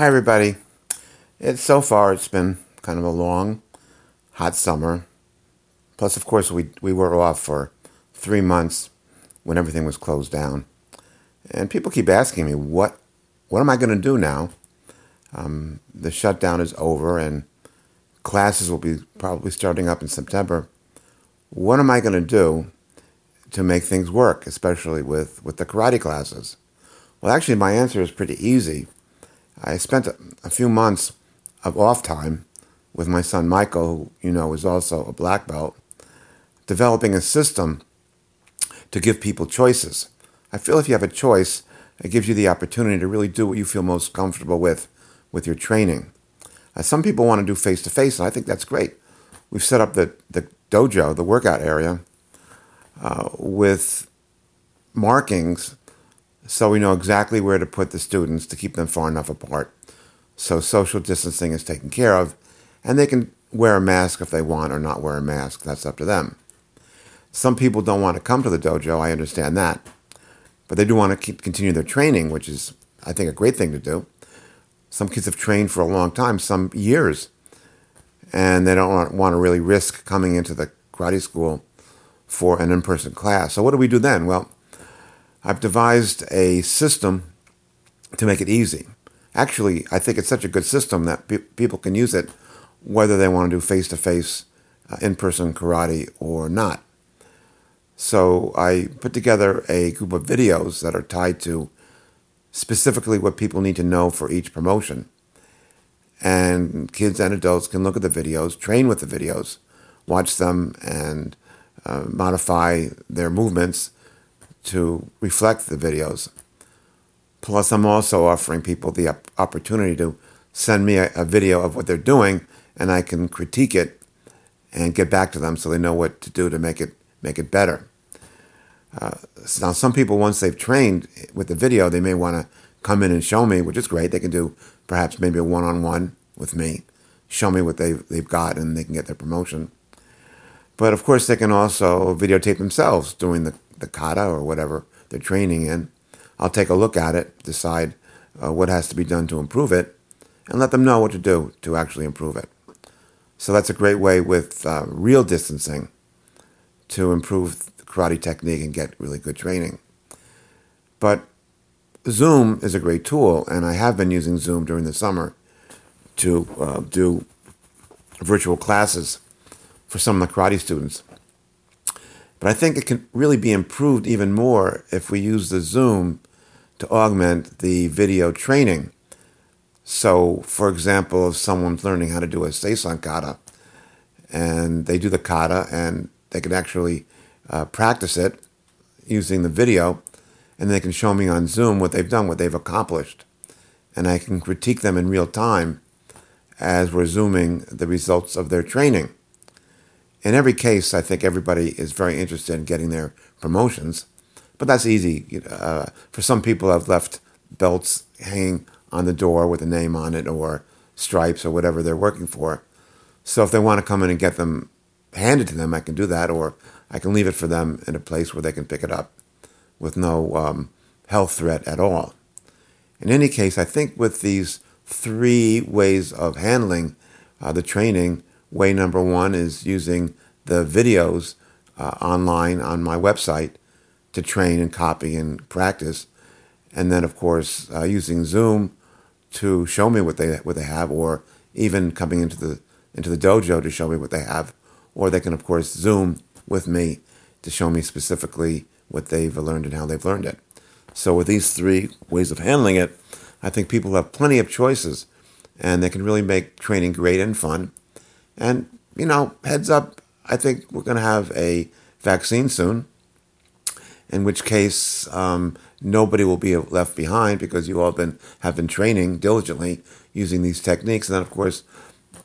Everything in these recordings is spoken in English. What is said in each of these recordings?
Hi, everybody. It's so far it's been kind of a long, hot summer. Plus, of course, we we were off for three months when everything was closed down, and people keep asking me what what am I going to do now? Um, the shutdown is over, and classes will be probably starting up in September. What am I going to do to make things work, especially with, with the karate classes? Well, actually, my answer is pretty easy. I spent a, few months of off time with my son Michael, who you know is also a black belt, developing a system to give people choices. I feel if you have a choice, it gives you the opportunity to really do what you feel most comfortable with with your training. Uh, some people want to do face to face, and I think that's great. We've set up the, the dojo, the workout area, uh, with markings so we know exactly where to put the students to keep them far enough apart. So social distancing is taken care of, and they can wear a mask if they want or not wear a mask. That's up to them. Some people don't want to come to the dojo, I understand that, but they do want to keep, continue their training, which is, I think, a great thing to do. Some kids have trained for a long time, some years, and they don't want to really risk coming into the karate school for an in person class. So, what do we do then? Well, I've devised a system to make it easy. Actually, I think it's such a good system that pe- people can use it whether they want to do face to face in person karate or not. So, I put together a group of videos that are tied to specifically what people need to know for each promotion. And kids and adults can look at the videos, train with the videos, watch them, and uh, modify their movements to reflect the videos. Plus, I'm also offering people the opportunity to send me a, a video of what they're doing, and I can critique it and get back to them so they know what to do to make it make it better. Uh, now, some people, once they've trained with the video, they may want to come in and show me, which is great. They can do perhaps maybe a one on one with me, show me what they've, they've got, and they can get their promotion. But of course, they can also videotape themselves doing the, the kata or whatever they're training in. I'll take a look at it, decide uh, what has to be done to improve it, and let them know what to do to actually improve it. So that's a great way with uh, real distancing to improve karate technique and get really good training. But Zoom is a great tool, and I have been using Zoom during the summer to uh, do virtual classes for some of the karate students. But I think it can really be improved even more if we use the Zoom to augment the video training. So, for example, if someone's learning how to do a Seisan kata, and they do the kata, and they can actually uh, practice it using the video, and they can show me on Zoom what they've done, what they've accomplished. And I can critique them in real time as we're zooming the results of their training. In every case, I think everybody is very interested in getting their promotions, but that's easy. Uh, for some people, I've left belts hanging on the door with a name on it or stripes or whatever they're working for. So if they want to come in and get them handed to them, I can do that, or I can leave it for them in a place where they can pick it up with no um, health threat at all. In any case, I think with these three ways of handling uh, the training, way number one is using the videos uh, online on my website to train and copy and practice. And then, of course, uh, using Zoom to show me what they what they have, or even coming into the into the dojo to show me what they have, or they can, of course, Zoom with me to show me specifically what they've learned and how they've learned it. So, with these three ways of handling it, I think people have plenty of choices and they can really make training great and fun. And, you know, heads up, I think we're going to have a vaccine soon, in which case um, nobody will be left behind because you all been, have been training diligently using these techniques. And then, of course,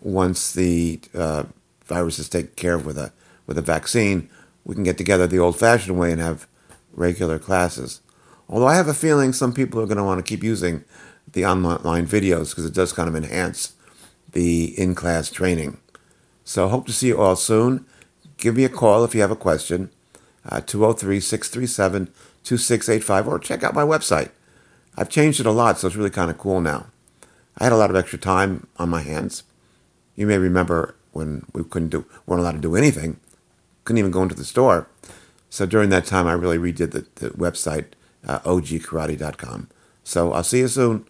once the uh, virus is taken care of with a, with a vaccine, we can get together the old fashioned way and have regular classes. Although I have a feeling some people are going to want to keep using the online videos because it does kind of enhance the in class training. So hope to see you all soon. Give me a call if you have a question, uh, 203 637 2685, or check out my website. I've changed it a lot, so it's really kind of cool now. I had a lot of extra time on my hands. You may remember when we couldn't do, weren't allowed to do anything, couldn't even go into the store. So during that time, I really redid the, the website, uh, ogkarate.com. So I'll see you soon.